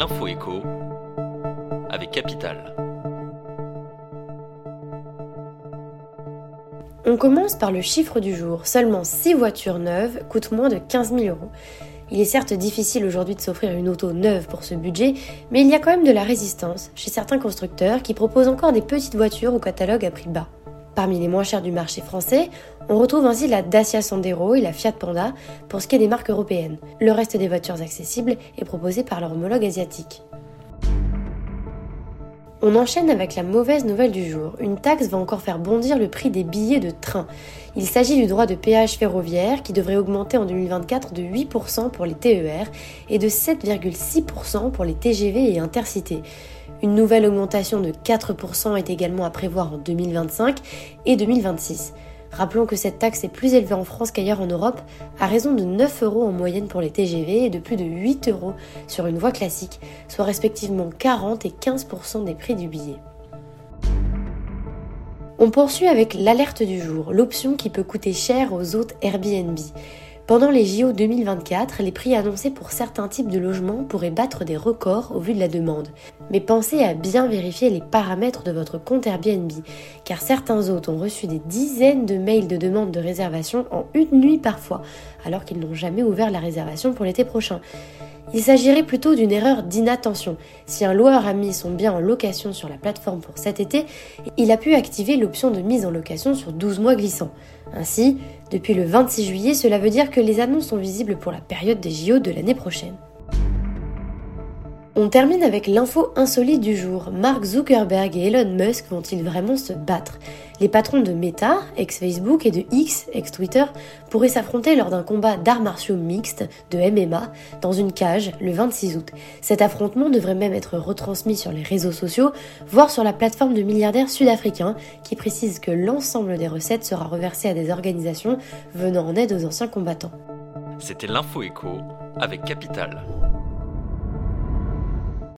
l'info écho avec Capital. On commence par le chiffre du jour. Seulement 6 voitures neuves coûtent moins de 15 000 euros. Il est certes difficile aujourd'hui de s'offrir une auto neuve pour ce budget, mais il y a quand même de la résistance chez certains constructeurs qui proposent encore des petites voitures au catalogue à prix bas. Parmi les moins chères du marché français, on retrouve ainsi la Dacia Sandero et la Fiat Panda pour ce qui est des marques européennes. Le reste des voitures accessibles est proposé par leur homologue asiatique. On enchaîne avec la mauvaise nouvelle du jour. Une taxe va encore faire bondir le prix des billets de train. Il s'agit du droit de péage ferroviaire qui devrait augmenter en 2024 de 8% pour les TER et de 7,6% pour les TGV et intercités. Une nouvelle augmentation de 4% est également à prévoir en 2025 et 2026. Rappelons que cette taxe est plus élevée en France qu'ailleurs en Europe, à raison de 9 euros en moyenne pour les TGV et de plus de 8 euros sur une voie classique, soit respectivement 40 et 15% des prix du billet. On poursuit avec l'alerte du jour, l'option qui peut coûter cher aux hôtes Airbnb. Pendant les JO 2024, les prix annoncés pour certains types de logements pourraient battre des records au vu de la demande. Mais pensez à bien vérifier les paramètres de votre compte Airbnb, car certains hôtes ont reçu des dizaines de mails de demande de réservation en une nuit parfois, alors qu'ils n'ont jamais ouvert la réservation pour l'été prochain. Il s'agirait plutôt d'une erreur d'inattention. Si un loueur a mis son bien en location sur la plateforme pour cet été, il a pu activer l'option de mise en location sur 12 mois glissants. Ainsi, depuis le 26 juillet, cela veut dire que les annonces sont visibles pour la période des JO de l'année prochaine. On termine avec l'info insolite du jour. Mark Zuckerberg et Elon Musk vont-ils vraiment se battre? Les patrons de Meta, ex-Facebook, et de X, ex-Twitter, pourraient s'affronter lors d'un combat d'arts martiaux mixtes de MMA dans une cage le 26 août. Cet affrontement devrait même être retransmis sur les réseaux sociaux, voire sur la plateforme de milliardaires sud-africains qui précise que l'ensemble des recettes sera reversé à des organisations venant en aide aux anciens combattants. C'était l'info écho avec Capital.